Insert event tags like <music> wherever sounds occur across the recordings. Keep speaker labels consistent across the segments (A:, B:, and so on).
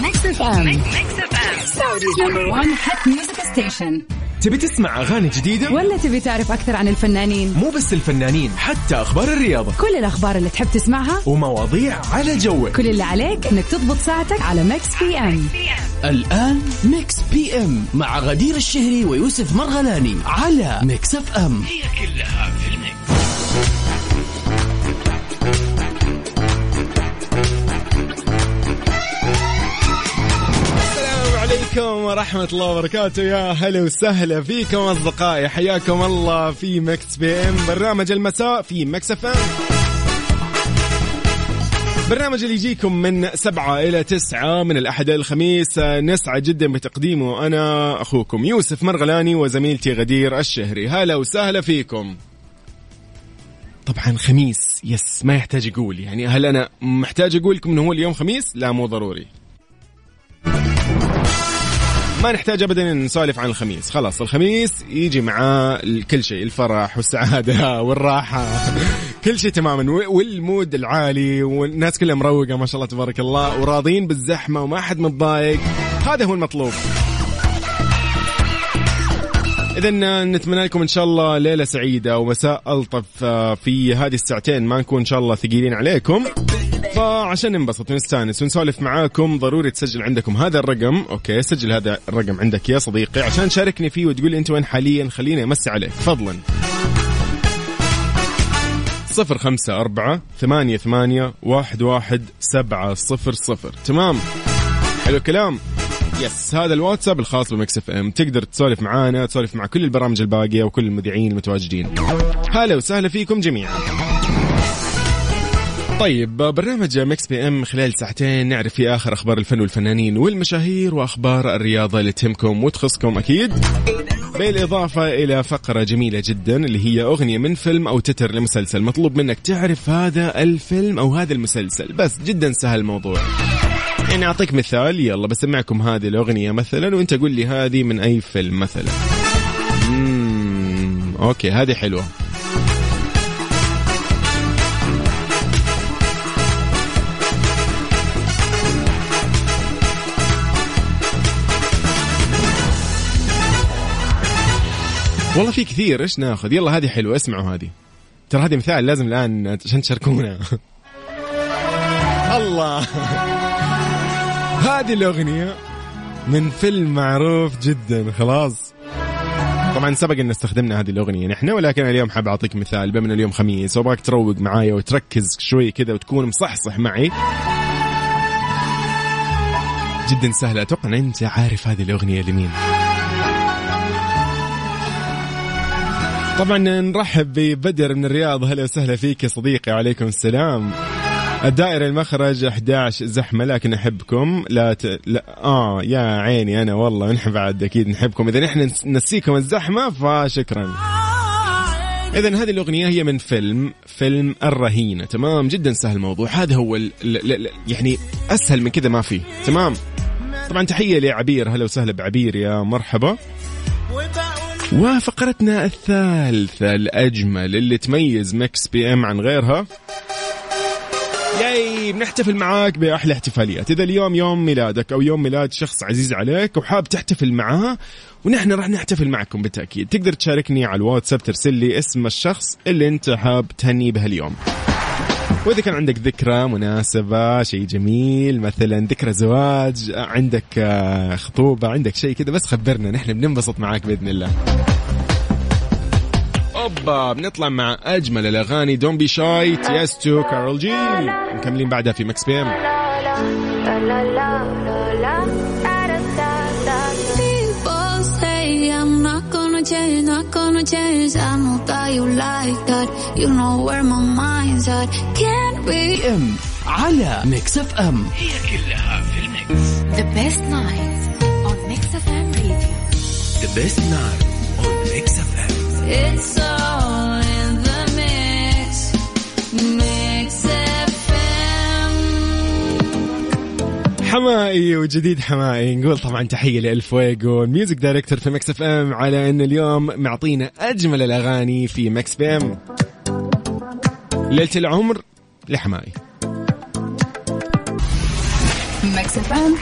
A: Mix FM Saudi's number 1 hit music station
B: تبي تسمع أغاني جديدة؟
A: ولا تبي تعرف أكثر عن الفنانين؟
B: مو بس الفنانين حتى أخبار الرياضة.
A: كل الأخبار اللي تحب تسمعها
B: ومواضيع على جوك.
A: كل اللي عليك إنك تضبط ساعتك على Mix PM
C: الآن Mix PM مع غدير الشهري ويوسف مرغلاني على Mix FM
B: السلام عليكم ورحمة الله وبركاته. يا هلا وسهلا فيكم أصدقائي. حياكم الله في Mix PM. برنامج المساء في Mix FM. برنامج اللي يجيكم من سبعة إلى تسعة من الأحد الخميس. نسعد جدا بتقديمه أنا أخوكم يوسف مرغلاني وزميلتي غدير الشهري. هلا وسهلا فيكم. طبعا خميس yes ما يحتاج يقول. يعني هل أنا محتاج أقول لكم إنه هو اليوم خميس؟ لا مو ضروري. ما نحتاج ابدا إن نسولف عن الخميس. خلاص الخميس يجي معاه كل شيء الفرح والسعادة <laughs> والراحة. كل شيء تماما. وال mood العالي والناس كلها مروقة ما شاء الله تبارك الله وراضين بالزحمة وما حد متضايق. هذا هو المطلوب. إذا نتمنى لكم إن شاء الله ليلة سعيدة ومساء ألطف آه، في هذه الساعتين. ما نكون إن شاء الله ثقيلين عليكم. فعشان ننبسط ونستأنس ونسولف معاكم ضروري تسجل عندكم هذا الرقم. okay سجل هذا الرقم عندك يا صديقي عشان تشاركني فيه وتقول أنت وين حاليا. خليني أمسي عليك. فضلا صفر خمسة أربعة ثمانية ثمانية واحد واحد سبعة صفر صفر. تمام؟ حلو الكلام؟ yes هذا الواتساب الخاص ب Mix FM. تقدر تسولف معانا تسولف مع كل البرامج الباقية وكل المذيعين المتواجدين. هلا وسهلا فيكم جميعا. طيب برنامج Mix PM خلال ساعتين نعرف فيه آخر أخبار الفن والفنانين والمشاهير وأخبار الرياضة اللي تهمكم وتخصكم أكيد. بالإضافة إلى فقرة جميلة جدا اللي هي أغنية من فيلم أو تتر لمسلسل مطلوب منك تعرف هذا الفيلم أو هذا المسلسل. بس جدا سهل الموضوع. يعني أعطيك مثال يلا بسمعكم هذه الأغنية مثلا وأنت قول لي هذه من أي فيلم مثلا. أوكي هذه حلوة. والله في كثير إيش ناخذ؟ يلا هذه حلوة اسمعوا هذه. ترى هذه مثال لازم الآن عشان تشاركونا. <laughs> الله. هذه الأغنية من فيلم معروف جدا خلاص. طبعا سبق إن استخدمنا هذه الأغنية نحن ولكن اليوم حاب أعطيك مثال. بما إن اليوم خميس وأبغاك تروق معايا وتركز شوي كذا وتكون مصحصح معي. جدا سهله أتوقع إن أنت عارف هذه الأغنية لمين. طبعا نرحب ببدر من الرياض. هلا وسهلا فيك يا صديقي. عليكم السلام. الدائرة المخرج 11 زحمة لكن أحبكم. لا, ت... لا آه يا عيني أنا والله نحن بعد أكيد نحبكم. إذا نحن نسيكم الزحمة فشكرا. إذا هذه الأغنية هي من فيلم فيلم الرهينة. تمام؟ جدا سهل الموضوع. هذا هو ال... ل... ل... يعني أسهل من كذا ما في. تمام؟ طبعا تحية لعبير. هلا وسهلا بعبير يا مرحبا. وفقرتنا الثالثة الأجمل اللي تميز Mix PM عن غيرها. yay بنحتفل معاك بأحلى احتفاليات. إذا اليوم يوم ميلادك أو يوم ميلاد شخص عزيز عليك وحاب تحتفل معاه ونحن راح نحتفل معكم بالتأكيد. تقدر تشاركني على الواتساب ترسل لي اسم الشخص اللي أنت حاب تهني به اليوم وإذا كان عندك ذكرى مناسبة شيء جميل مثلا ذكرى زواج عندك آه، خطوبة عندك شيء كذا بس خبرنا نحن بننبسط معاك بإذن الله. أوبا بنطلع مع أجمل الأغاني. Don't Be Shy Tiësto Karol G مكملين بعدها في
D: Mix P not gonna change. I know that you like that. You know where my mind's at. Can't be
C: ام على ميكس اف ام
A: The best night on Mix FM Radio
C: ذا بيست نايت اون ميكس اف ام
D: It's all
B: حماقي وجديد حماقي نقول طبعا تحية لالفويجو ال music director في مكس اف ام على إن اليوم معطينا أجمل الأغاني في مكس بي ام ليلة العمر
A: لحماقي FM.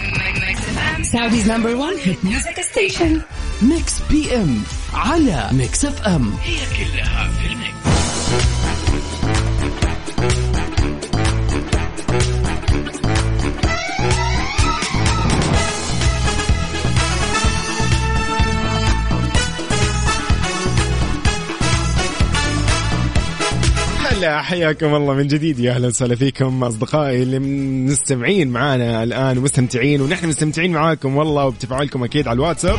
A: Mix FM. Saudi's number one hit music station.
C: Mix PM على Mix FM
E: هي كلها في ال mix
B: هلا حياكم الله من جديد. يا أهلا وسهلا فيكم أصدقائي اللي مستمعين معانا الآن ومستمتعين ونحن مستمتعين معاكم والله وبتفاعلكم أكيد على الواتساب.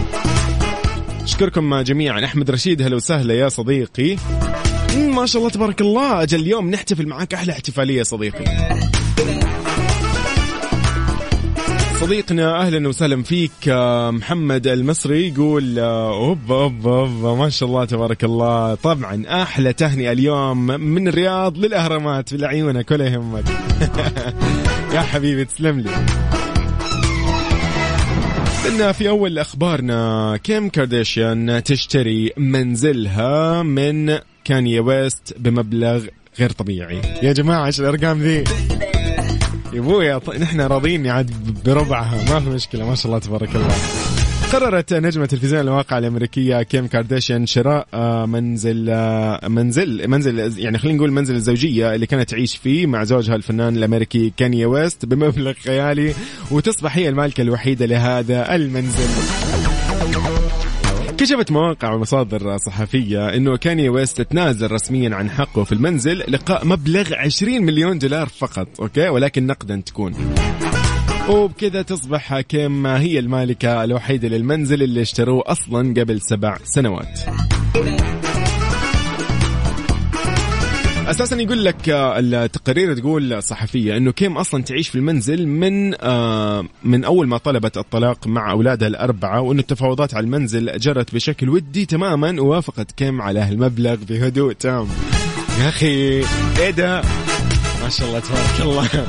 B: أشكركم جميعا. أحمد رشيد هلا وسهلا يا صديقي. ما شاء الله تبارك الله أجل اليوم نحتفل معاك أحلى احتفالية صديقي. صديقنا أهلا وسهلا فيك آه، محمد المصري يقول آه، أوبا أوبا أوبا ما شاء الله تبارك الله. طبعا أحلى تهنئة اليوم من الرياض للأهرامات لعيونك ولا يهمك. <laughs> يا حبيبي تسلم لي. إن في أول أخبارنا كيم كارديشيان تشتري منزلها من كاني ويست بمبلغ غير طبيعي. يا جماعة إيش الأرقام ذي؟ يا ابويا ط- نحن راضيين عاد بربعها. ما في مشكلة ما شاء الله تبارك الله. قررت نجمة تلفزيون الواقع الأمريكية كيم كارديشيان شراء آه، منزل آه، منزل منزل يعني خلينا نقول منزل الزوجية اللي كانت تعيش فيه مع زوجها الفنان الأمريكي كاني ويست بمبلغ خيالي وتصبح هي المالكة الوحيدة لهذا المنزل. كشفت مواقع ومصادر صحفية إنه كاني ويست تنازل رسميا عن حقه في المنزل لقاء مبلغ 20 مليون دولار فقط okay؟ ولكن نقدا تكون. وبكذا تصبح كيم هي المالكة الوحيدة للمنزل اللي اشتروه أصلا قبل سبع سنوات. أساسا يقول لك آه، التقارير تقول صحفية إنه كيم أصلا تعيش في المنزل من آه، من أول ما طلبت الطلاق مع اولادها الأربعة وإنه التفاوضات على المنزل جرت بشكل ودي تماما ووافقت كيم على هالمبلغ بهدوء تام. يا أخي إيه ده؟ ما شاء الله تبارك الله.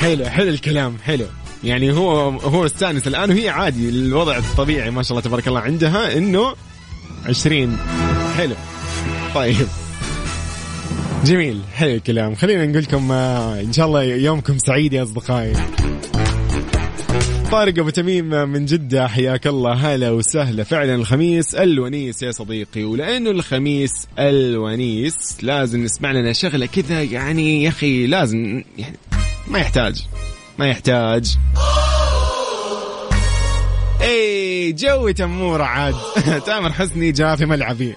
B: حلو حلو الكلام حلو. يعني هو هو استانس الآن وهي عادي الوضع الطبيعي ما شاء الله تبارك الله عندها إنه 20 حلو. طيب. جميل حلو الكلام. خلينا نقول لكم آه، إن شاء الله يومكم سعيد يا أصدقائي. طارق أبو تميم من جدة حياك الله. هلا وسهلا. فعلا الخميس الونيس يا صديقي ولأنه الخميس الونيس لازم نسمع لنا شغلة كذا يعني يا أخي لازم يعني ما يحتاج ما يحتاج. اي جو تمورة عاد. <laughs> تامر حسني جاء في ملعبي.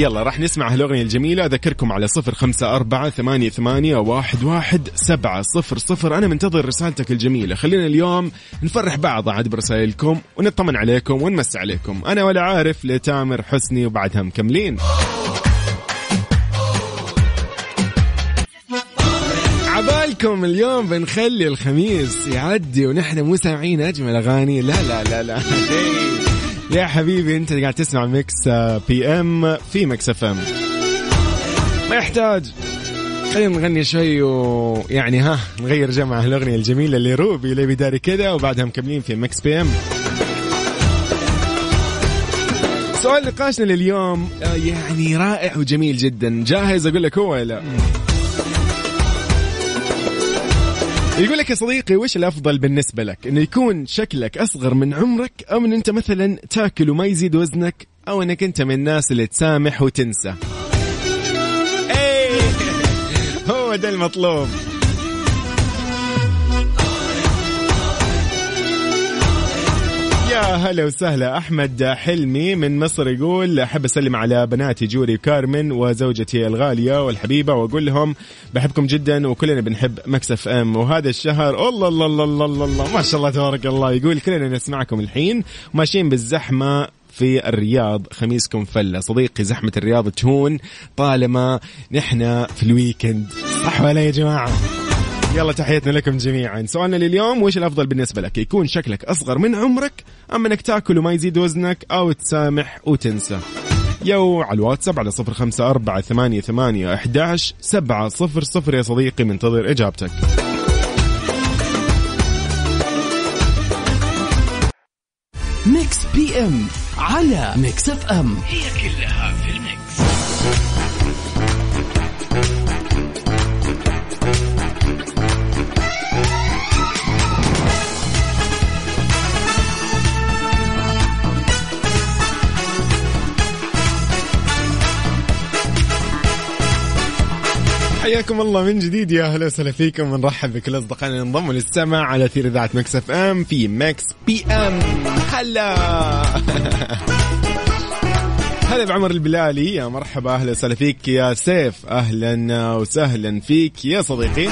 B: يلا راح نسمع هالأغنية الجميلة. أذكركم على صفر خمسة أربعة ثمانية, ثمانية واحد, واحد سبعة صفر صفر. أنا منتظر رسالتك الجميلة. خلينا اليوم نفرح بعض عاد برسائلكم ونطمن عليكم ونمس عليكم. أنا ولا عارف لتامر حسني وبعدها مكملين. عبالكم اليوم بنخلي الخميس يعدي ونحن مو سامعين أجمل أغاني. لا لا لا لا. يا حبيبي أنت قاعد تسمع Mix آه، PM في Mix FM ما يحتاج. خلينا نغني شوي ويعني ها نغير جو مع الأغنية الجميلة لروبي ليه بيداري كده وبعدها مكملين في Mix PM سؤال نقاشنا لليوم آه، يعني رائع وجميل جدا. جاهز أقول لك هو ولا يقول لك يا صديقي وش الأفضل بالنسبة لك؟ إنه يكون شكلك أصغر من عمرك أو إن أنت مثلا تاكل وما يزيد وزنك أو إنك أنت من الناس اللي تسامح وتنسى؟ إيه هو ده المطلوب. يا هلا وسهلا. أحمد حلمي من مصر يقول أحب أسلم على بناتي جوري وكارمن وزوجتي الغالية والحبيبة وأقول لهم بحبكم جدا وكلنا بنحب Mix FM. وهذا الشهر الله الله الله الله الله, الله ما شاء الله تبارك الله يقول كلنا نسمعكم الحين. ماشيين بالزحمة في الرياض خميسكم فلة. صديقي زحمة الرياض تهون طالما نحن في ال weekend. صح ولا يا جماعة؟ يلا تحياتنا لكم جميعا. سؤالنا لليوم وش الأفضل بالنسبة لك؟ يكون شكلك أصغر من عمرك أم إنك تاكل وما يزيد وزنك أو تسامح وتنسى؟ يو على الواتساب على صفر خمسة أربعة ثمانية, ثمانية أحداش سبعة صفر صفر يا صديقي منتظر إجابتك.
C: Mix PM على Mix FM.
E: هي كلها في ال Mix.
B: حياكم الله من جديد يا أهلا وسهلا فيكم. ونرحب بكل أصدقائنا اللي انضموا للسمع على أثير إذاعة Mix FM في Mix PM. هلا. <laughs> هلا بعمر البلالي. يا مرحبا. أهلا وسهلا فيك يا سيف. أهلا وسهلا فيك يا صديقي.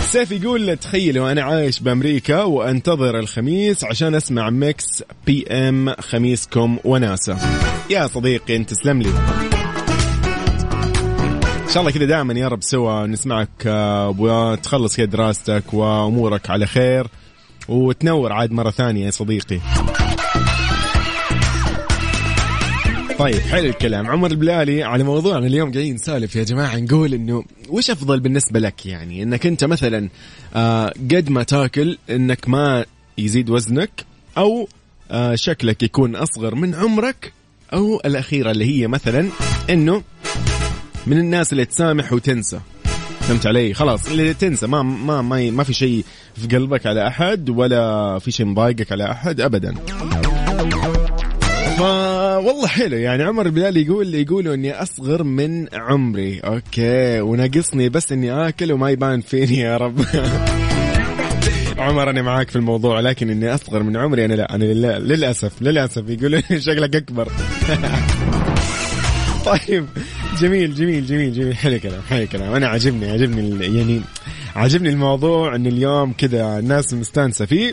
B: سيف يقول تخيلوا أنا عايش بأمريكا وأنتظر الخميس عشان أسمع Mix PM خميسكم وناسة. يا صديقي أنت تسلم لي. إن شاء الله كذا دائما يا رب سوا نسمعك آه، وتخلص كذا دراستك وأمورك على خير وتنور عاد مرة ثانية يا صديقي. طيب حلو الكلام. عمر البلالي على موضوعنا اليوم قاعدين نسالف يا جماعة نقول إنه وش أفضل بالنسبة لك يعني؟ إنك أنت مثلا آه قد ما تاكل إنك ما يزيد وزنك أو آه شكلك يكون أصغر من عمرك أو الأخيرة اللي هي مثلا إنه من الناس اللي تسامح وتنسى. فهمت علي؟ خلاص اللي تنسى ما ما ما, ما في شيء في قلبك على أحد ولا في شيء مضايقك على أحد ابدا. فا والله حلو يعني عمر البلال يقول يقولوا إني أصغر من عمري. أوكي وناقصني بس إني آكل وما يبان فيني يا رب. <laughs> عمر أنا معاك في الموضوع لكن إني أصغر من عمري أنا لا أنا للأسف للأسف يقولون شكلك أكبر. <laughs> طيب. جميل جميل جميل جميل. حلو كلام حلو كلام أنا عاجبني عاجبني يعني عاجبني الموضوع إن اليوم كذا الناس مستانسة فيه.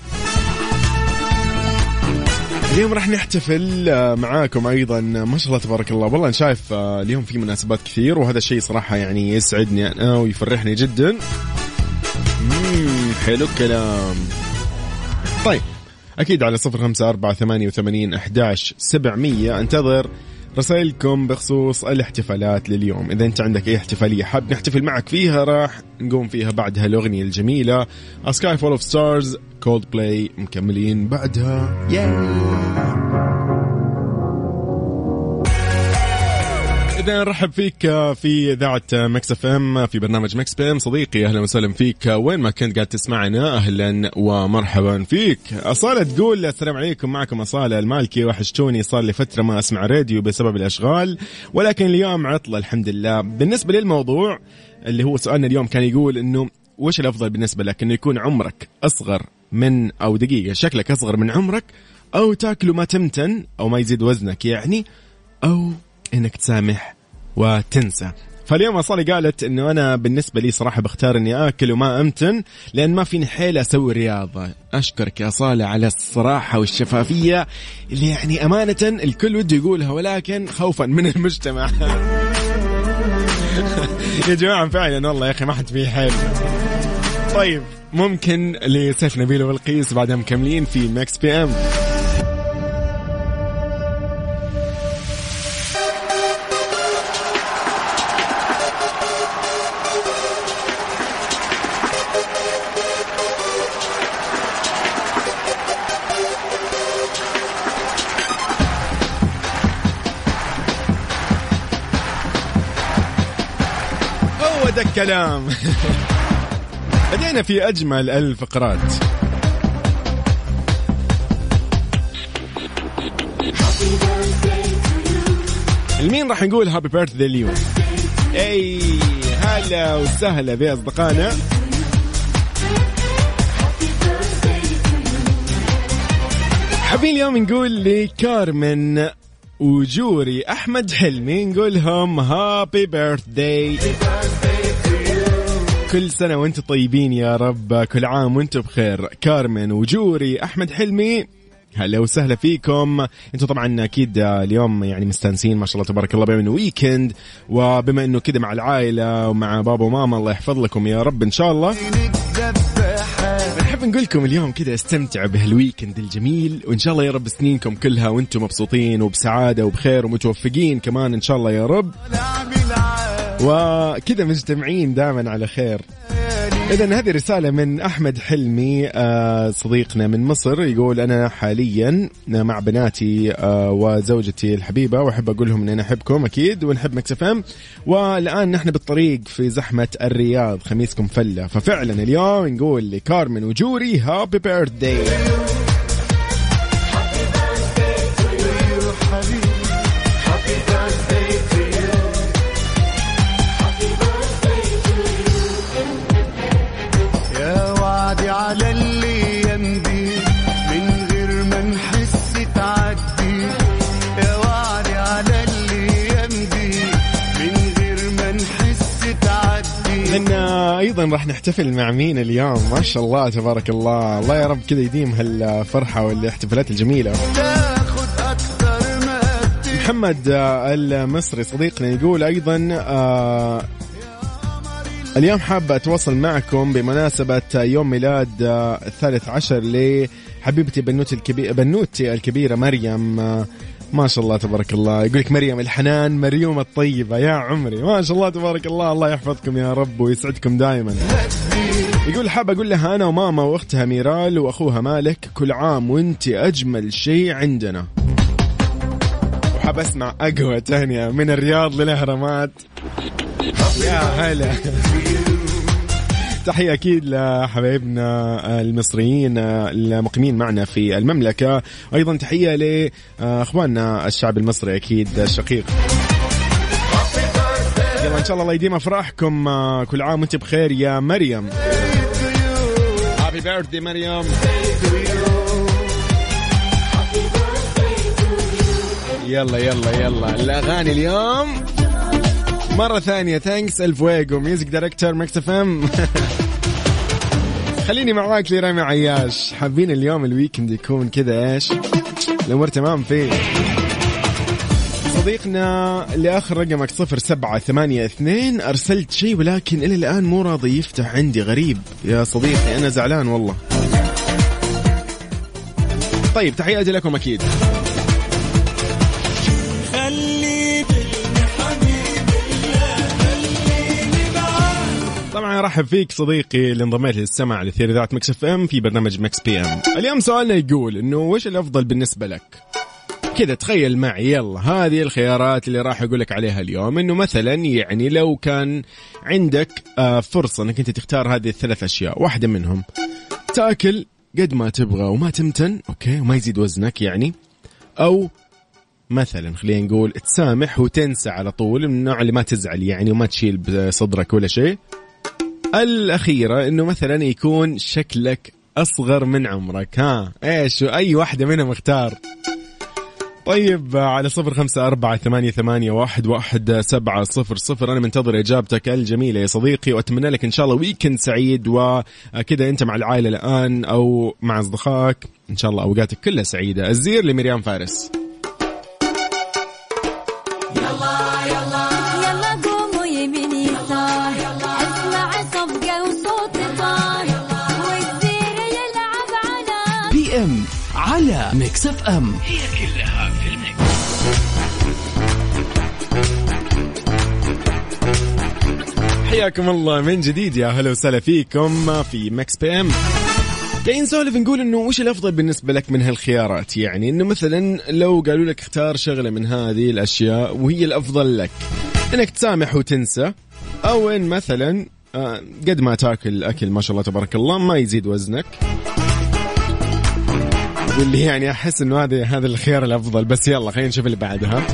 B: اليوم راح نحتفل آه، معاكم أيضا. ما شاء الله تبارك الله. والله أنا شايف آه، اليوم في مناسبات كثير وهذا الشيء صراحة يعني يسعدني أنا ويفرحني جدا. حلو الكلام. طيب أكيد على صفر خمسة أربعة ثمانية وثمانين أحداش سبعمية. انتظر رسائلكم بخصوص الاحتفالات لليوم. إذا أنت عندك أي احتفالية حاب نحتفل معك فيها راح نقوم فيها بعدها الأغنية الجميلة. A Sky Full of Stars Coldplay مكملين بعدها. إذا نرحب فيك في إذاعة Mix FM في برنامج Mix PM. صديقي أهلا وسهلا فيك. وين ما كنت قاعد تسمعنا أهلا ومرحبا فيك. أصالة تقول السلام عليكم. معكم أصالة المالكي. وحشتوني صار لي فترة ما أسمع راديو بسبب الأشغال ولكن اليوم عطلة الحمد لله. بالنسبة للموضوع اللي هو سؤالنا اليوم كان يقول إنه وش الأفضل بالنسبة لك؟ إنه يكون عمرك أصغر من أو دقيقة شكلك أصغر من عمرك أو تاكل وما تمتن أو ما يزيد وزنك يعني أو إنك تسامح وتنسى. فاليوم أصالي قالت إنه أنا بالنسبة لي صراحة بختار إني آكل وما أمتن لأن ما فيني حيل أسوي رياضة. أشكرك يا صالح على الصراحة والشفافية اللي يعني أمانة الكل وده يقولها ولكن خوفا من المجتمع. <laughs> يا جماعة فعلا والله يا أخي ما حد فيه حيل. طيب ممكن لسيف نبيل وبلقيس بعدها مكملين في ماكس بي إم. الكلام. <laughs> بدينا في أجمل الفقرات. لمين راح نقول happy birthday اليوم؟ أي هلا وسهلا باصدقائنا حابين اليوم نقول لكارمن وجوري أحمد حلمي نقول لهم happy birthday كل سنة وأنتم طيبين يا رب كل عام وأنتم بخير. كارمن وجوري أحمد حلمي هلا وسهلا فيكم. أنتم طبعا أكيد اليوم يعني مستانسين ما شاء الله تبارك الله إنه weekend وبما إنه كذا مع العائلة ومع بابا وماما الله يحفظ لكم يا رب إن شاء الله. نحب نقول لكم اليوم كذا استمتعوا بهال weekend الجميل وإن شاء الله يا رب سنينكم كلها وأنتم مبسوطين وبسعادة وبخير ومتوفقين كمان إن شاء الله يا رب. وكذا مجتمعين دائما على خير. إذا هذه رسالة من أحمد حلمي آه، صديقنا من مصر يقول أنا حاليا مع بناتي آه، وزوجتي الحبيبة وأحب أقول لهم أن أنا أحبكم أكيد ونحب مكسفم والآن نحن بالطريق في زحمة الرياض خميسكم فلة. ففعلا اليوم نقول لكارمن وجوري هابي لنا أيضا راح نحتفل مع مين اليوم؟ ما شاء الله تبارك الله. الله يا رب كذا يديم هالفرحة والاحتفالات الجميلة. محمد آه، المصري صديقنا يقول أيضا آه اليوم حاب أتواصل معكم بمناسبة يوم ميلاد آه، الثالث عشر لحبيبتي بنوتي الكبيرة بنوتي الكبيرة مريم ما شاء الله تبارك الله. يقول لك مريم الحنان مريوم الطيبة يا عمري. ما شاء الله تبارك الله. الله يحفظكم يا رب ويسعدكم دائما يقول حاب أقول لها أنا وماما وأختها ميرال وأخوها مالك كل عام وانت أجمل شيء عندنا. وحاب أسمع أقوى تهنئة من الرياض للأهرامات. يا هلا. تحية أكيد لحبايبنا المصريين المقيمين معنا في المملكة. أيضا تحية لأخواننا الشعب المصري أكيد الشقيق. يلا إن شاء الله الله يديم أفراحكم. كل عام وأنت بخير يا مريم. happy birthday مريم يلا يلا يلا. الأغاني اليوم. مرة ثانية. thanks الفويجو music director Mix FM خليني معاك لرامي عياش. حابين اليوم ال weekend يكون كذا إيش؟ الأمور تمام فيه. صديقنا لآخر رقمك صفر سبعة ثمانية اثنين. أرسلت شيء ولكن إلى الآن مو راضي يفتح عندي. غريب يا صديقي أنا زعلان والله. طيب تحياتي لكم أكيد. ارحب فيك صديقي اللي انضميت للسمع لأثير إذاعة Mix FM في برنامج Mix PM. اليوم سؤالنا يقول إنه وش الأفضل بالنسبة لك؟ كذا تخيل معي يلا هذه الخيارات اللي راح أقول لك عليها اليوم. إنه مثلا يعني لو كان عندك آه، فرصة إنك أنت تختار هذه الثلاث أشياء واحدة منهم تاكل قد ما تبغى وما تمتن أوكي وما يزيد وزنك يعني أو مثلا خلينا نقول تسامح وتنسى على طول من النوع اللي ما تزعل يعني وما تشيل بصدرك ولا شيء. الأخيرة إنه مثلا يكون شكلك أصغر من عمرك ها؟ إيش؟ أي واحدة منهم اختار. طيب على صفر خمسة أربعة ثمانية, ثمانية واحد, واحد سبعة صفر صفر. أنا منتظر إجابتك الجميلة يا صديقي وأتمنى لك إن شاء الله ويكند سعيد وكذا أنت مع العائلة الآن أو مع أصدقائك. إن شاء الله أوقاتك كلها سعيدة. الزير لمريم فارس.
D: PM على
C: Mix FM.
E: هي كلها في ال Mix.
B: حياكم الله من جديد يا هلا وسهلا فيكم في Mix PM. قاعدين نسولف نقول إنه وش الأفضل بالنسبة لك من هالخيارات؟ يعني إنه مثلا لو قالوا لك اختار شغلة من هذه الأشياء وهي الأفضل لك إنك تسامح وتنسى أو إن مثلا آه، قد ما تاكل أكل ما شاء الله تبارك الله ما يزيد وزنك واللي يعني أحس إنه هذا هذا الخيار الأفضل بس يلا خلينا نشوف اللي بعدها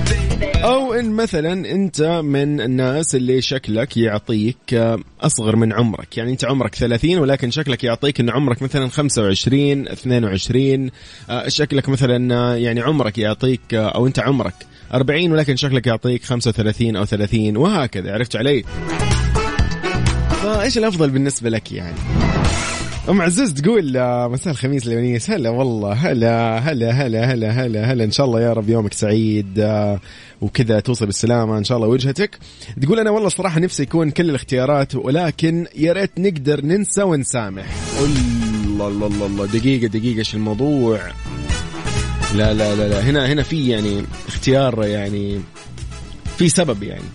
B: أو إن مثلا أنت من الناس اللي شكلك يعطيك آه، أصغر من عمرك يعني أنت عمرك 30 ولكن شكلك يعطيك إن عمرك مثلا 25 22 آه، شكلك مثلا آه، يعني عمرك يعطيك أو أنت عمرك 40 ولكن شكلك يعطيك 35 أو 30 وهكذا عرفت علي؟ فإيش الأفضل بالنسبة لك يعني؟ أم عزوز تقول مساء الخميس الونيس هلا والله هلا هلا هلا هلا هلا هلا. إن شاء الله يا رب يومك سعيد آه، وكذا توصل بالسلامة إن شاء الله وجهتك. تقول أنا والله الصراحه نفسي يكون كل الاختيارات ولكن يا ريت نقدر ننسى ونسامح. الله الله الله الله دقيقة دقيقة إيش الموضوع؟ لا لا لا لا. هنا هنا في يعني اختيار يعني في سبب يعني.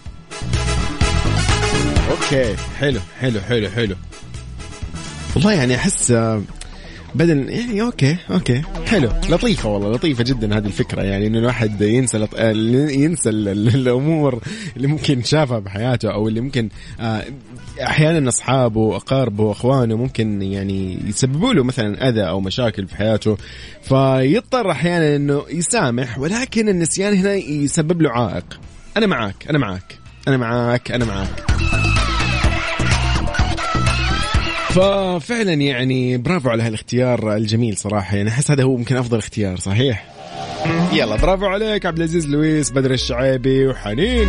B: okay حلو حلو حلو حلو. والله يعني أحس آه، بدل يعني okay okay. حلو. لطيفة والله لطيفة جدا هذه الفكرة. يعني انه الواحد ينسى لط... آه، ينسى ال- ال- الأمور اللي ممكن شافها بحياته أو اللي ممكن آه، أحيانا أصحابه واقاربه واخوانه ممكن يعني يسببوا له مثلا أذى أو مشاكل في حياته. فيضطر أحيانا إنه يسامح ولكن النسيان هنا يسبب له عائق. أنا معاك أنا معاك أنا معاك أنا معاك. ففعلا يعني برافو على هالاختيار الجميل صراحة. يعني أحس هذا هو يمكن أفضل اختيار صحيح؟ يلا برافو عليك عبد العزيز لويس بدر الشعيبي وحنين.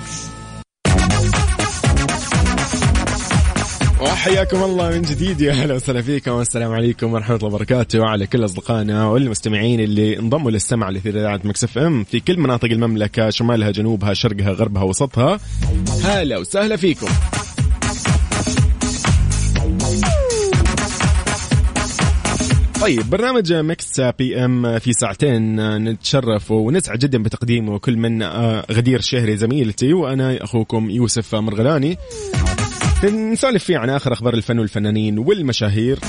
B: وحياكم الله من جديد يا أهلا وسهلا فيكم والسلام عليكم ورحمة الله وبركاته وعلى كل أصدقائنا والمستمعين اللي انضموا للسمع لاثير إذاعة Mix FM في كل مناطق المملكة شمالها جنوبها شرقها غربها وسطها. هلا وسهلا فيكم. طيب برنامج Mix PM في ساعتين نتشرف ونسعد جدا بتقديمه كل من آه، غدير شهري زميلتي وأنا أخوكم يوسف مرغلاني. نسولف فيه عن آخر أخبار الفن والفنانين والمشاهير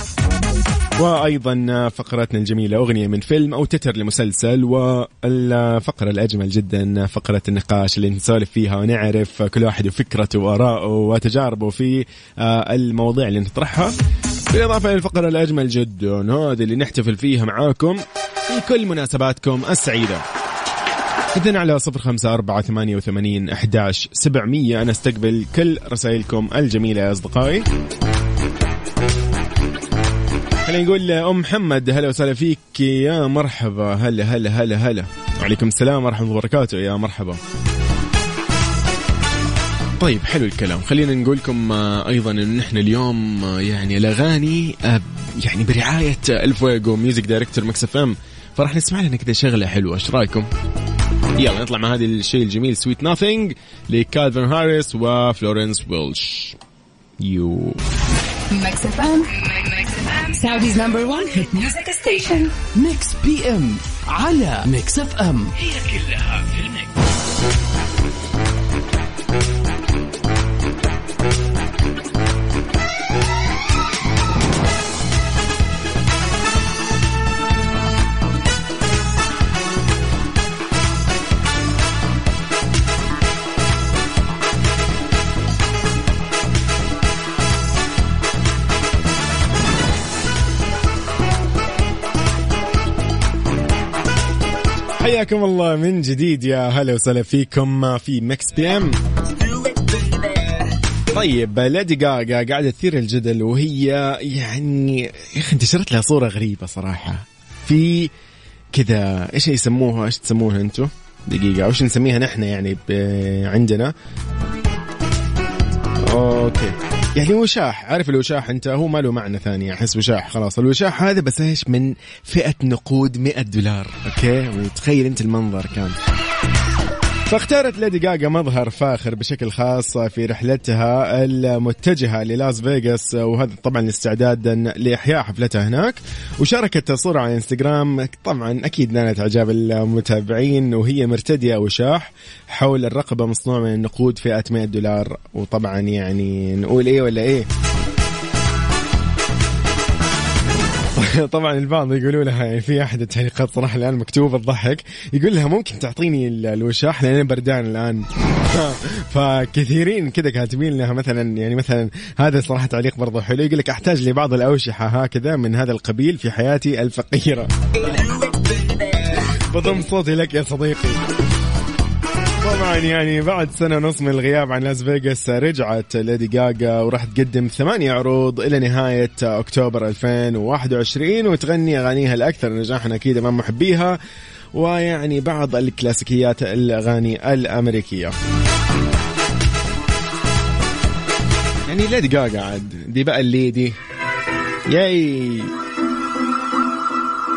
B: وأيضا فقرتنا الجميلة أغنية من فيلم أو تتر لمسلسل والفقرة الأجمل جدا فقرة النقاش اللي نسولف فيها ونعرف كل واحد وفكرته وآراءه وتجاربه في آه، المواضيع اللي نطرحها. بالإضافة إلى الفقرة الأجمل جدا هذه اللي نحتفل فيها معاكم في كل مناسباتكم السعيدة. إذن على صفر خمسة أربعة ثمانية وثمانين أحداش سبعمية. أنا أستقبل كل رسائلكم الجميلة يا أصدقائي. خلينا نقول أم محمد هلا وسهلا فيك يا مرحبا. هلا هلا هلا هلا. وعليكم السلام ورحمة الله وبركاته يا مرحبا. طيب حلو الكلام. خلينا نقول لكم آه، أيضا انه نحن اليوم آه، يعني الأغاني آه، يعني برعاية الفويجو music director Mix FM فراح نسمع لنا كذا شغلة حلوة إيش رأيكم؟ يلا نطلع مع هذا الشيء الجميل Sweet Nothing لكالفن هاريس وفلورنس ويلش.
A: You. Mix FM Saudi's number 1 hit music
C: station Mix PM على Mix FM
E: هي كلها في الميكس
B: حياكم الله من جديد يا هلا وسهلا فيكم في Mix PM. طيب ليدي جاجا قاعدة تثير الجدل وهي يعني يا أخي انتشرت لها صورة غريبة صراحة. في كذا إيش يسموها؟ إيش تسموها أنتم؟ دقيقة وش نسميها نحن يعني عندنا؟ okay. يعني وشاح عارف الوشاح انت؟ هو ما له معنى ثاني احس وشاح خلاص. الوشاح هذا بس إيش؟ من فئة نقود 100 دولار okay؟ وتخيل أنت المنظر كان. فاختارت ليدي جاجا مظهر فاخر بشكل خاص في رحلتها المتجهة للاس فيغاس وهذا طبعا استعدادا لإحياء حفلتها هناك. وشاركت صورة على إنستغرام طبعا أكيد نالت إعجاب المتابعين وهي مرتدية وشاح حول الرقبة مصنوع من النقود فئة 100 دولار. وطبعا يعني نقول إيه ولا إيه؟ <laughs> طبعا البعض يقولوا لها يعني في أحد التعليقات صراحة الآن مكتوبه تضحك يقول لها ممكن تعطيني ال- الوشاح؟ لأن أنا بردان الآن. <laughs> فكثيرين كذا كاتبين لها مثلا يعني مثلا هذا صراحة تعليق برضه حلو يقول لك أحتاج لبعض الأوشحة هكذا من هذا القبيل في حياتي الفقيرة. <laughs> بضم صوتي لك يا صديقي. طبعا يعني بعد سنة ونص من الغياب عن لاس فيغاس رجعت ليدي جاجا وراح تقدم ثمانية عروض إلى نهاية أكتوبر 2021 وتغني أغانيها الأكثر نجاحا أكيد أمام محبيها ويعني بعض الكلاسيكيات الأغاني الأمريكية. يعني ليدي جاجا عاد دي بقى الليدي. ياي!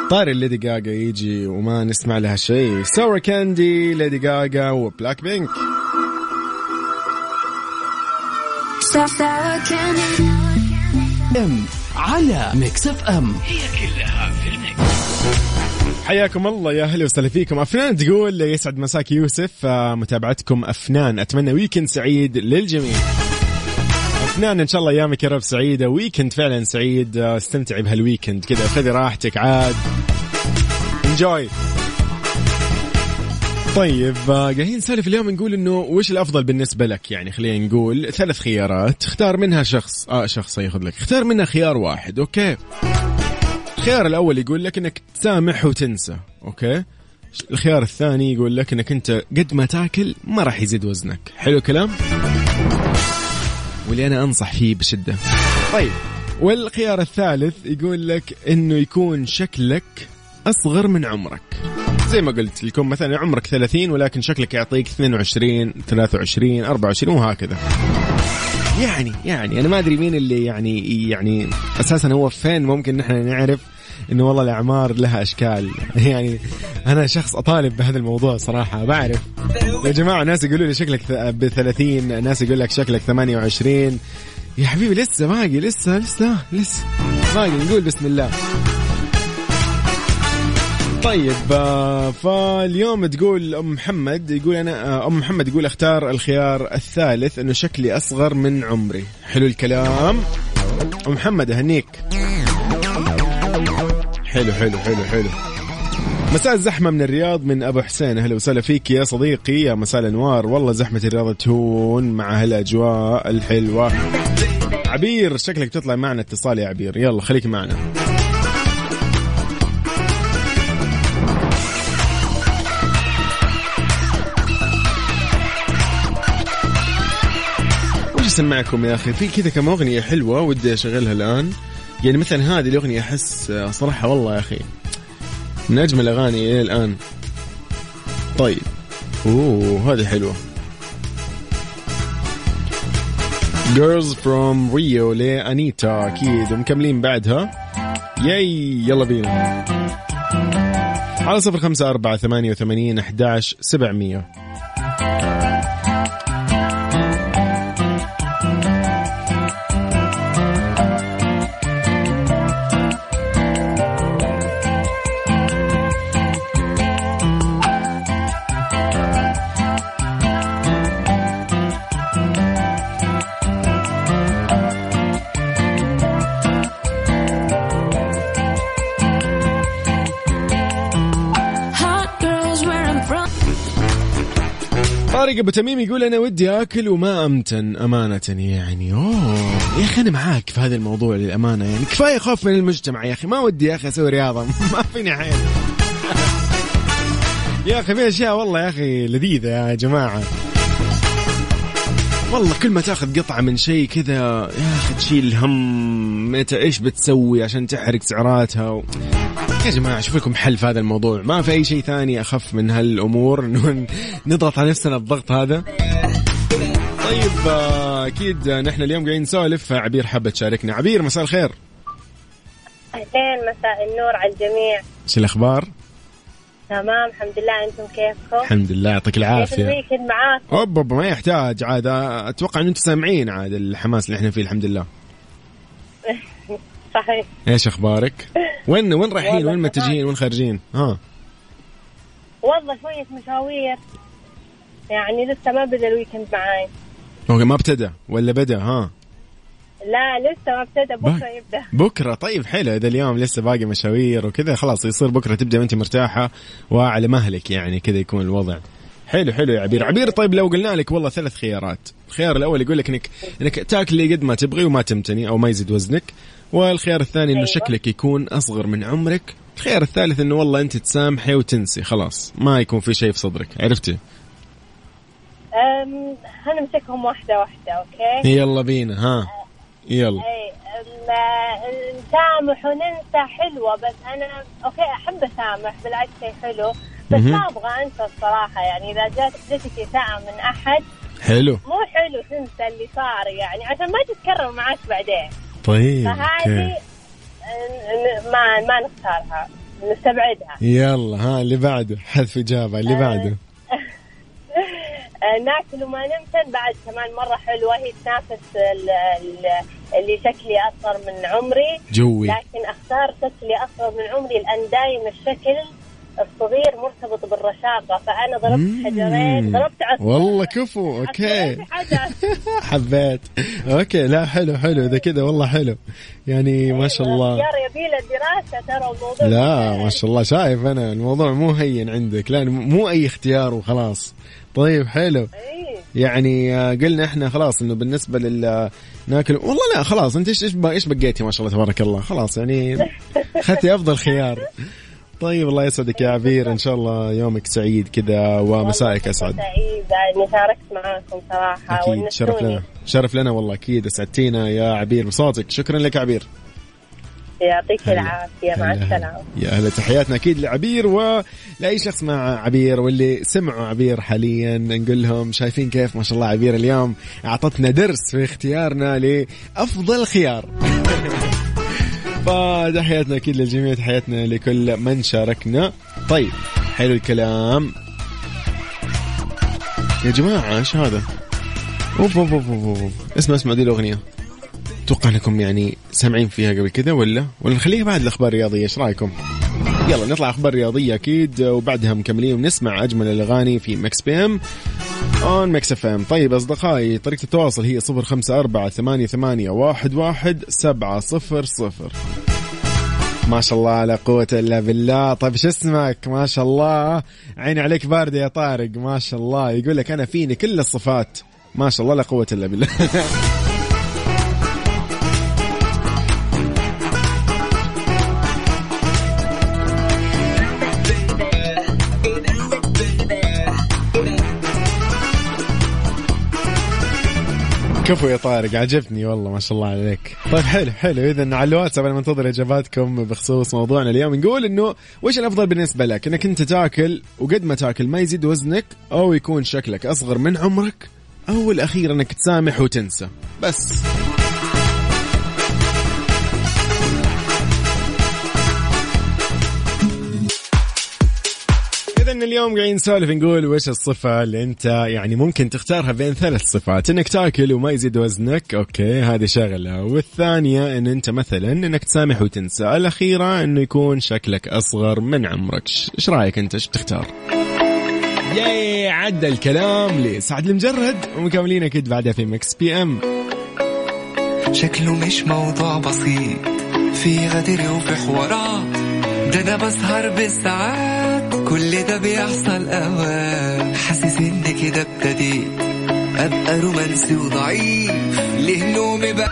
B: طار الليدي جاجا يجي وما نسمع لها شيء. Sour Candy ليدي جاجا وبلاك بينك.
C: أم على Mix FM
E: هي كلها في ال Mix
B: حياكم الله يا أهلا وسهلا فيكم. أفنان تقول يسعد مساك يوسف آه، متابعتكم أفنان. أتمنى weekend سعيد للجميع. افنان إن شاء الله أيامك يا رب سعيدة. weekend فعلا سعيد. آه، استمتعي بهال weekend كذا خذي راحتك عاد. enjoy طيب آه، قاعدين نسولف اليوم نقول إنه وش الأفضل بالنسبة لك؟ يعني خلينا نقول ثلاث خيارات. تختار منها شخص. آه شخص ياخذ لك. اختار منها خيار واحد. okay. الخيار الأول يقول لك إنك تسامح وتنسى. أوكي. الخيار الثاني يقول لك إنك أنت قد ما تاكل ما راح يزيد وزنك. حلو الكلام؟ واللي أنا أنصح فيه بشدة. طيب والخيار الثالث يقول لك إنه يكون شكلك أصغر من عمرك. زي ما قلت لكم مثلا عمرك 30 ولكن شكلك يعطيك 22 23 24 وهكذا. يعني يعني أنا ما أدري مين اللي يعني يعني أساسا هو فين ممكن نحن نعرف إنه والله الأعمار لها أشكال. <laughs> يعني أنا شخص أطالب بهذا الموضوع صراحة. بعرف. يا جماعة ناس يقولوا لي شكلك ب 30 ناس يقول لك شكلك 28 يا حبيبي لسه باقي لسه لسه لسه. باقي نقول بسم الله. طيب آه، فاليوم تقول أم محمد يقول أنا آه، أم محمد يقول أختار الخيار الثالث إنه شكلي أصغر من عمري. حلو الكلام. أم محمد أهنيك. حلو حلو حلو حلو. مساء الزحمة من الرياض من أبو حسين. أهلا وسهلا فيك يا صديقي يا مساء الأنوار. والله زحمة الرياض تهون مع هالأجواء الحلوة. عبير شكلك تطلع معنا اتصال يا عبير. يلا خليك معنا. وش اسمعكم يا أخي؟ في كذا كم أغنية حلوة ودي أشغلها الآن. يعني مثلا هذه الأغنية أحس صراحة والله يا أخي من اجمل الأغاني إلى الآن. طيب. أوه هذه حلوة. Girls from Rio لأنيتا أكيد ومكملين بعدها. ياي يلا بينا. على صفر خمسة أربعة ثمانية وثمانين أحداش سبعمية. أبو تميم يقول أنا ودي آكل وما أمتن أمانة يعني أوه. يا أخي أنا معاك في هذا الموضوع للأمانة. يعني كفاية خوف من المجتمع يا أخي. ما ودي يا أخي أسوي رياضة. <laughs> ما فيني حيل. <laughs> يا أخي في أشياء والله يا أخي لذيذة يا جماعة. والله كل ما تاخذ قطعة من شيء كذا يا أخي تشيل هم متى إيش بتسوي عشان تحرق سعراتها؟ و... يا جماعة شوف لكم حل في هذا الموضوع. ما في أي شيء ثاني أخف من هالأمور؟ <laughs> إنه نضغط على نفسنا الضغط هذا. طيب آه، أكيد آه، نحن اليوم قاعدين نسولف. عبير حابة تشاركنا. عبير مساء الخير.
F: أهلين مساء النور على الجميع.
B: إيش الأخبار؟
F: تمام الحمد لله أنتم كيفكم؟
B: الحمد لله يعطيك
F: كيف
B: العافية.
F: الويكند معاكم؟
B: أوب أوب ما يحتاج عاد أتوقع أن أنتم سامعين عاد الحماس اللي إحنا فيه الحمد لله. <laughs>
F: صحيح.
B: إيش أخبارك؟ وين وين رايحين؟ وين متجهين؟ وين خارجين؟ ها.
F: والله شوية مشاوير. يعني لسه ما بدأ ال weekend معاي.
B: okay ما ابتدى ولا بدأ؟ ها.
F: لا لسه ما ابتدى بكرة
B: بك-
F: يبدأ.
B: بكرة طيب حلو. إذا اليوم لسه باقي مشاوير وكذا خلاص يصير بكرة تبدأ وأنت مرتاحة وعلى مهلك يعني كذا يكون الوضع. حلو حلو يا عبير. عبير طيب لو قلنا لك والله ثلاث خيارات. الخيار الأول يقول لك انك إنك تاكلي قد ما تبغي وما تمتني أو ما يزيد وزنك. والخيار الثاني إنه
F: أيوة.
B: شكلك يكون أصغر من عمرك. الخيار الثالث إنه والله أنت تسامحي وتنسي خلاص. ما يكون في شيء في صدرك. عرفتي؟
F: هنمسكهم واحدة واحدة okay؟
B: يلا بينا ها. يلا.
F: نسامح وننسى حلوة بس أنا okay أحب أسامح بالعكس شيء حلو. بس. ما أبغى أنسى الصراحة يعني إذا جات جاتك إساءة من أحد
B: حلو.
F: مو حلو تنسى اللي صار يعني عشان ما تتكرر معاك بعدين.
B: طيب
F: فهذه okay. ما ما نختارها نستبعدها.
B: يلا ها اللي بعده حذف إجابة اللي بعده.
F: ناكل وما نمتن. بعد كمان مرة حلوة. هي تنافس ال- ال- اللي شكلي أصغر من عمري.
B: جوي.
F: لكن أختار شكلي أصغر من عمري لأن دايم الشكل الصغير مرتبط بالرشاقة. فأنا ضربت
B: مم.
F: حجرين. ضربت عصفور.
B: والله كفو.
F: بحجر. <laughs>
B: حبيت. أوكي. لا حلو حلو. إذا كذا والله حلو. يعني ما شاء الله.
F: يبي له دراسة. ترى الموضوع
B: لا ما شاء الله. شايف أنا الموضوع مو هين عندك. لا مو أي اختيار وخلاص. طيب حلو.
F: إيه.
B: يعني آه، قلنا إحنا خلاص إنه بالنسبة لل ناكل. والله لا خلاص أنت إيش إيش إيش بقيتي ما شاء الله تبارك الله؟ خلاص يعني أخذتي أفضل خيار. طيب الله يسعدك يا عبير إن شاء الله يومك سعيد كذا ومسائك أسعد.
F: سعيدة اني شاركت معاكم صراحة
B: أكيد شرف. لنا. شرف لنا والله أكيد أسعدتينا يا عبير بصوتك. شكرا لك عبير
F: يعطيك
B: هلا.
F: العافية مع
B: هلا هلا.
F: السلامة.
B: يا أهلا تحياتنا أكيد لعبير ولاي شخص مع عبير واللي سمعوا عبير حاليا. نقول لهم شايفين كيف؟ ما شاء الله عبير اليوم أعطتنا درس في اختيارنا لأفضل خيار. <laughs> فتحياتنا أكيد للجميع تحياتنا لكل من شاركنا. طيب حلو الكلام. يا جماعة إيش هذا؟ اوف اوف اوف اوف. اسمع اسمع دي الأغنية. أتوقع انكم يعني سامعين فيها قبل كذا ولا؟ ولا نخليها بعد الأخبار الرياضية إيش رأيكم؟ يلا نطلع أخبار رياضية أكيد وبعدها مكملين ونسمع أجمل الأغاني في Mix PM on Mix FM. طيب أصدقائي طريقة التواصل هي 054 88 11 700 ما شاء الله لا قوة إلا بالله. طيب شو اسمك؟ ما شاء الله. عيني عليك باردة يا طارق. ما شاء الله. يقول لك أنا فيني كل الصفات. ما شاء الله لا قوة إلا بالله. <laughs> كفو يا طارق؟ عجبتني والله ما شاء الله عليك. طيب حلو حلو. اذا على الواتساب أنا منتظر إجاباتكم بخصوص موضوعنا اليوم. نقول إنه وش الأفضل بالنسبة لك؟ إنك أنت تاكل وقد ما تاكل ما يزيد وزنك أو يكون شكلك أصغر من عمرك أو الأخير إنك تسامح وتنسى. بس. إذا اليوم قاعدين نسولف نقول وش الصفة اللي أنت يعني ممكن تختارها بين ثلاث صفات، إنك تاكل وما يزيد وزنك، أوكي هذه شغلة، والثانية إن أنت مثلا إنك تسامح وتنسى، الأخيرة إنه يكون شكلك أصغر من عمرك، ش- إيش رأيك أنت؟ إيش بتختار؟ ياي عدى الكلام لسعد المجرد ومكملين أكيد بعدها في Mix PM.
G: شكله مش موضوع بسيط. في غدر وفي حوارات ده أنا بسهر بالساعات كل ده بيحصل اوقات حاسس إن كده ابتديت أبقى رومانسي وضعيف. ليه نومي بقى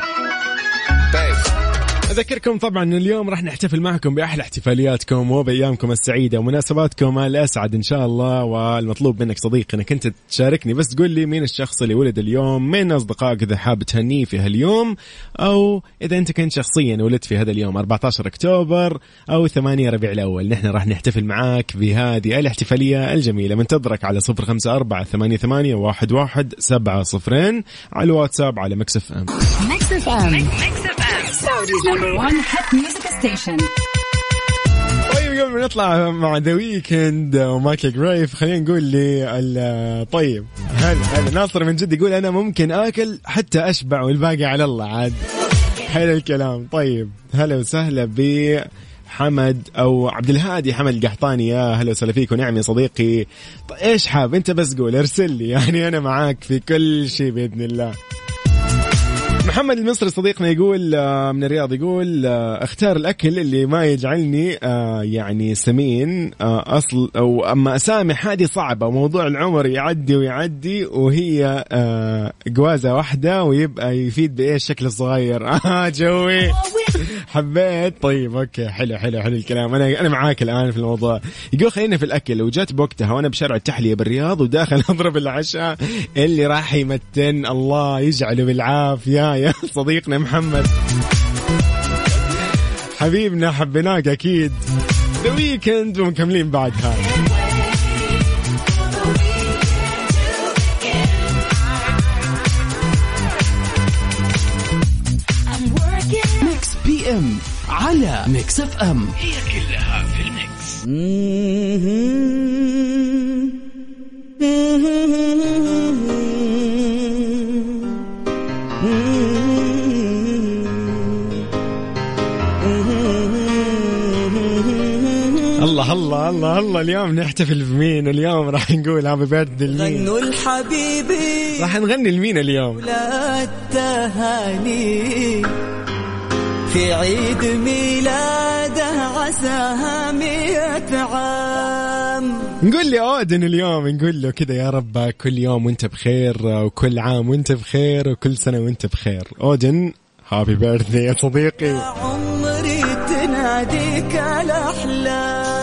B: أذكركم طبعا اليوم راح نحتفل معكم بأحلى احتفالياتكم وبأيامكم السعيدة ومناسباتكم الأسعد إن شاء الله والمطلوب منك صديقي إنك أنت تشاركني بس تقول لي مين الشخص اللي ولد اليوم من أصدقائك إذا حاب تهنيه في هاليوم أو إذا أنت كنت شخصيا ولدت في هذا اليوم 14 أكتوبر أو 8 ربيع الأول نحن راح نحتفل معاك بهذه الاحتفالية الجميلة منتظرك على 054 88 11 700 على الواتساب على Mix F M
A: Mix FM. Mix FM. Saudi's number one hit music station.
B: طيب قبل ما نطلع مع The Weeknd و Take My Breath خلينا نقول لي طيب هلا هلا ناصر من جد يقول أنا ممكن آكل حتى أشبع والباقي على الله؟ عاد حلو الكلام. طيب هلا وسهلا ب حمد أو عبد الهادي حمد القحطاني. يا هلا وسهلا فيك ونعم يا صديقي. طيب إيش حاب؟ أنت بس قول ارسل لي. <laughs> يعني أنا معاك في كل شيء بإذن الله. محمد المصري صديقنا يقول آه، من الرياض يقول آه، اختار الأكل اللي ما يجعلني آه، يعني سمين أصل أو أما اسامح هذه صعبة موضوع العمر يعدي ويعدي وهي قوازه واحدة ويبقى يفيد بإيش؟ شكل الصغير <laughs> آه جوي. <laughs> حبيت. طيب okay حلو حلو حلو الكلام. أنا أنا معاك الآن في الموضوع. يقول خلينا في الأكل. وجات بوقتها وأنا بشارع التحلية بالرياض وداخل <laughs> أضرب العشاء اللي راح يمتن. الله يجعله بالعافية يا صديقنا محمد. حبيبنا حبيناك أكيد. The Weeknd ومكملين بعدها.
C: M على Mix FM
E: هي كلها في ال Mix.
B: الله الله الله الله اليوم نحتفل بمين؟ اليوم راح نقول happy birthday لمين؟
G: غنوا الحبيبي.
B: راح نغني لمين اليوم؟
G: لا التهاني. في عيد ميلاده عساها مئة عام.
B: نقول لي اودن اليوم نقول له كذا يا رب كل يوم وانت بخير وكل عام وانت بخير وكل سنة وانت بخير. اودن happy birthday يا صديقي.
G: عمري تناديك الأحلام.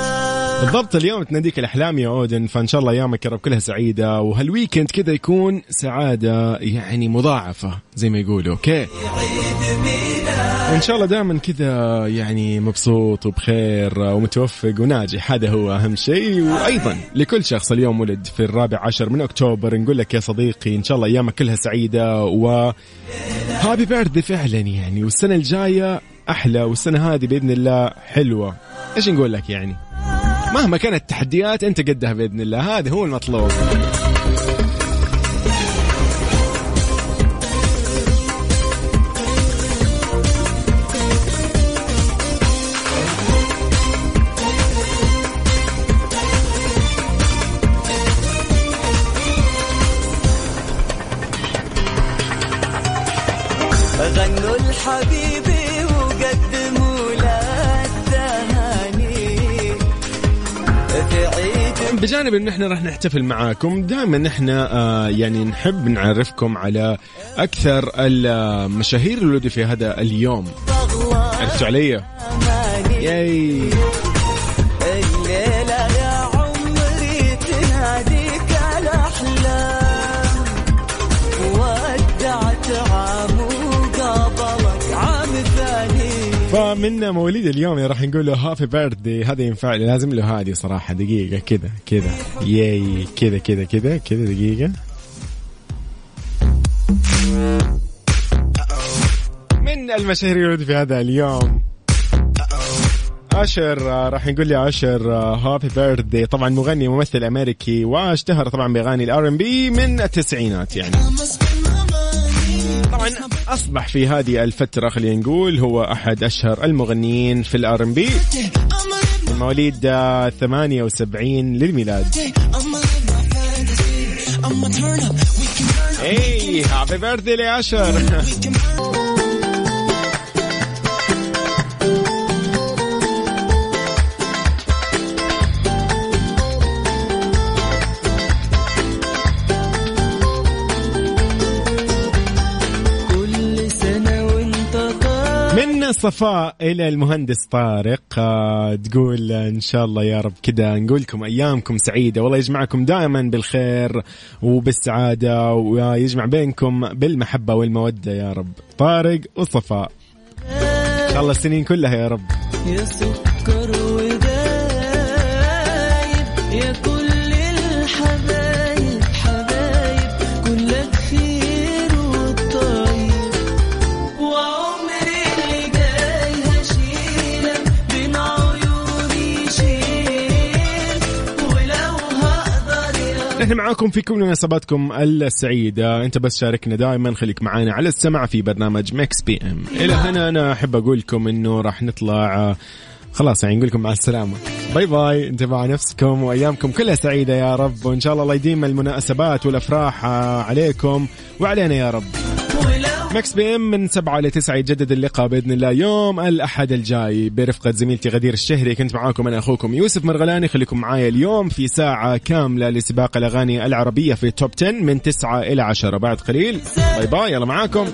G: <laughs>
B: بالضبط اليوم تناديك الأحلام يا أودن فإن شاء الله أيامك يا رب كلها سعيدة وهال weekend كذا يكون سعادة يعني مضاعفة زي ما يقولوا okay؟ وان شاء الله دائما كذا يعني مبسوط وبخير ومتوفق وناجح هذا هو أهم شيء وأيضا لكل شخص اليوم ولد في الرابع عشر من أكتوبر نقول لك يا صديقي إن شاء الله أيامك كلها سعيدة و هابي بيرثدي فعلا يعني والسنة الجاية أحلى والسنة هذه بإذن الله حلوة. إيش نقول لك يعني؟ مهما كانت التحديات أنت قدها بإذن الله. هذا هو المطلوب. بجانب إن إحنا راح نحتفل معاكم دائما إحنا آه يعني نحب نعرفكم على أكثر المشاهير اللي في هذا اليوم. عرفتوا علي؟ ياي. فمن مواليد اليوم راح نقول له هابي بيرثدي هذا ينفع لي لازم له هذه صراحة. دقيقة كذا كذا. ياي كذا كذا كذا كذا دقيقة. من المشاهير ولدوا في هذا اليوم؟ Usher آه، راح نقول لي Usher happy birthday طبعا مغني ممثل أمريكي واشتهر طبعا بأغاني ال R&B من التسعينات يعني. طبعا أصبح في هذه الفترة خلينا نقول هو أحد أشهر المغنيين في ال R&B. مواليد آه، 78 للميلاد. اي هابي بيرثدي لأشر من صفاء إلى المهندس طارق آه، تقول إن شاء الله يا رب كذا نقول لكم أيامكم سعيدة. والله يجمعكم دائما بالخير وبالسعادة ويجمع بينكم بالمحبة والمودة يا رب. طارق وصفاء. إن شاء الله السنين كلها يا رب. نحن معاكم في كل مناسباتكم السعيدة. أنت بس شاركنا دائما خليك معانا على السمع في برنامج Mix PM إلى هنا أنا أحب أقول لكم إنه راح نطلع آه، خلاص يعني نقول لكم مع السلامة. bye bye انتبهوا على نفسكم وأيامكم كلها سعيدة يا رب. وإن شاء الله الله يديم المناسبات والأفراح آه، عليكم وعلينا يا رب. Mix PM من سبعة لتسعة يجدد اللقاء بإذن الله. يوم الأحد الجاي برفقة زميلتي غدير الشهري كنت معاكم أنا أخوكم يوسف مرغلاني. خليكم معايا اليوم في ساعة كاملة لسباق الأغاني العربية في top 10 من تسعة إلى عشرة. بعد قليل. باي باي يلا معاكم.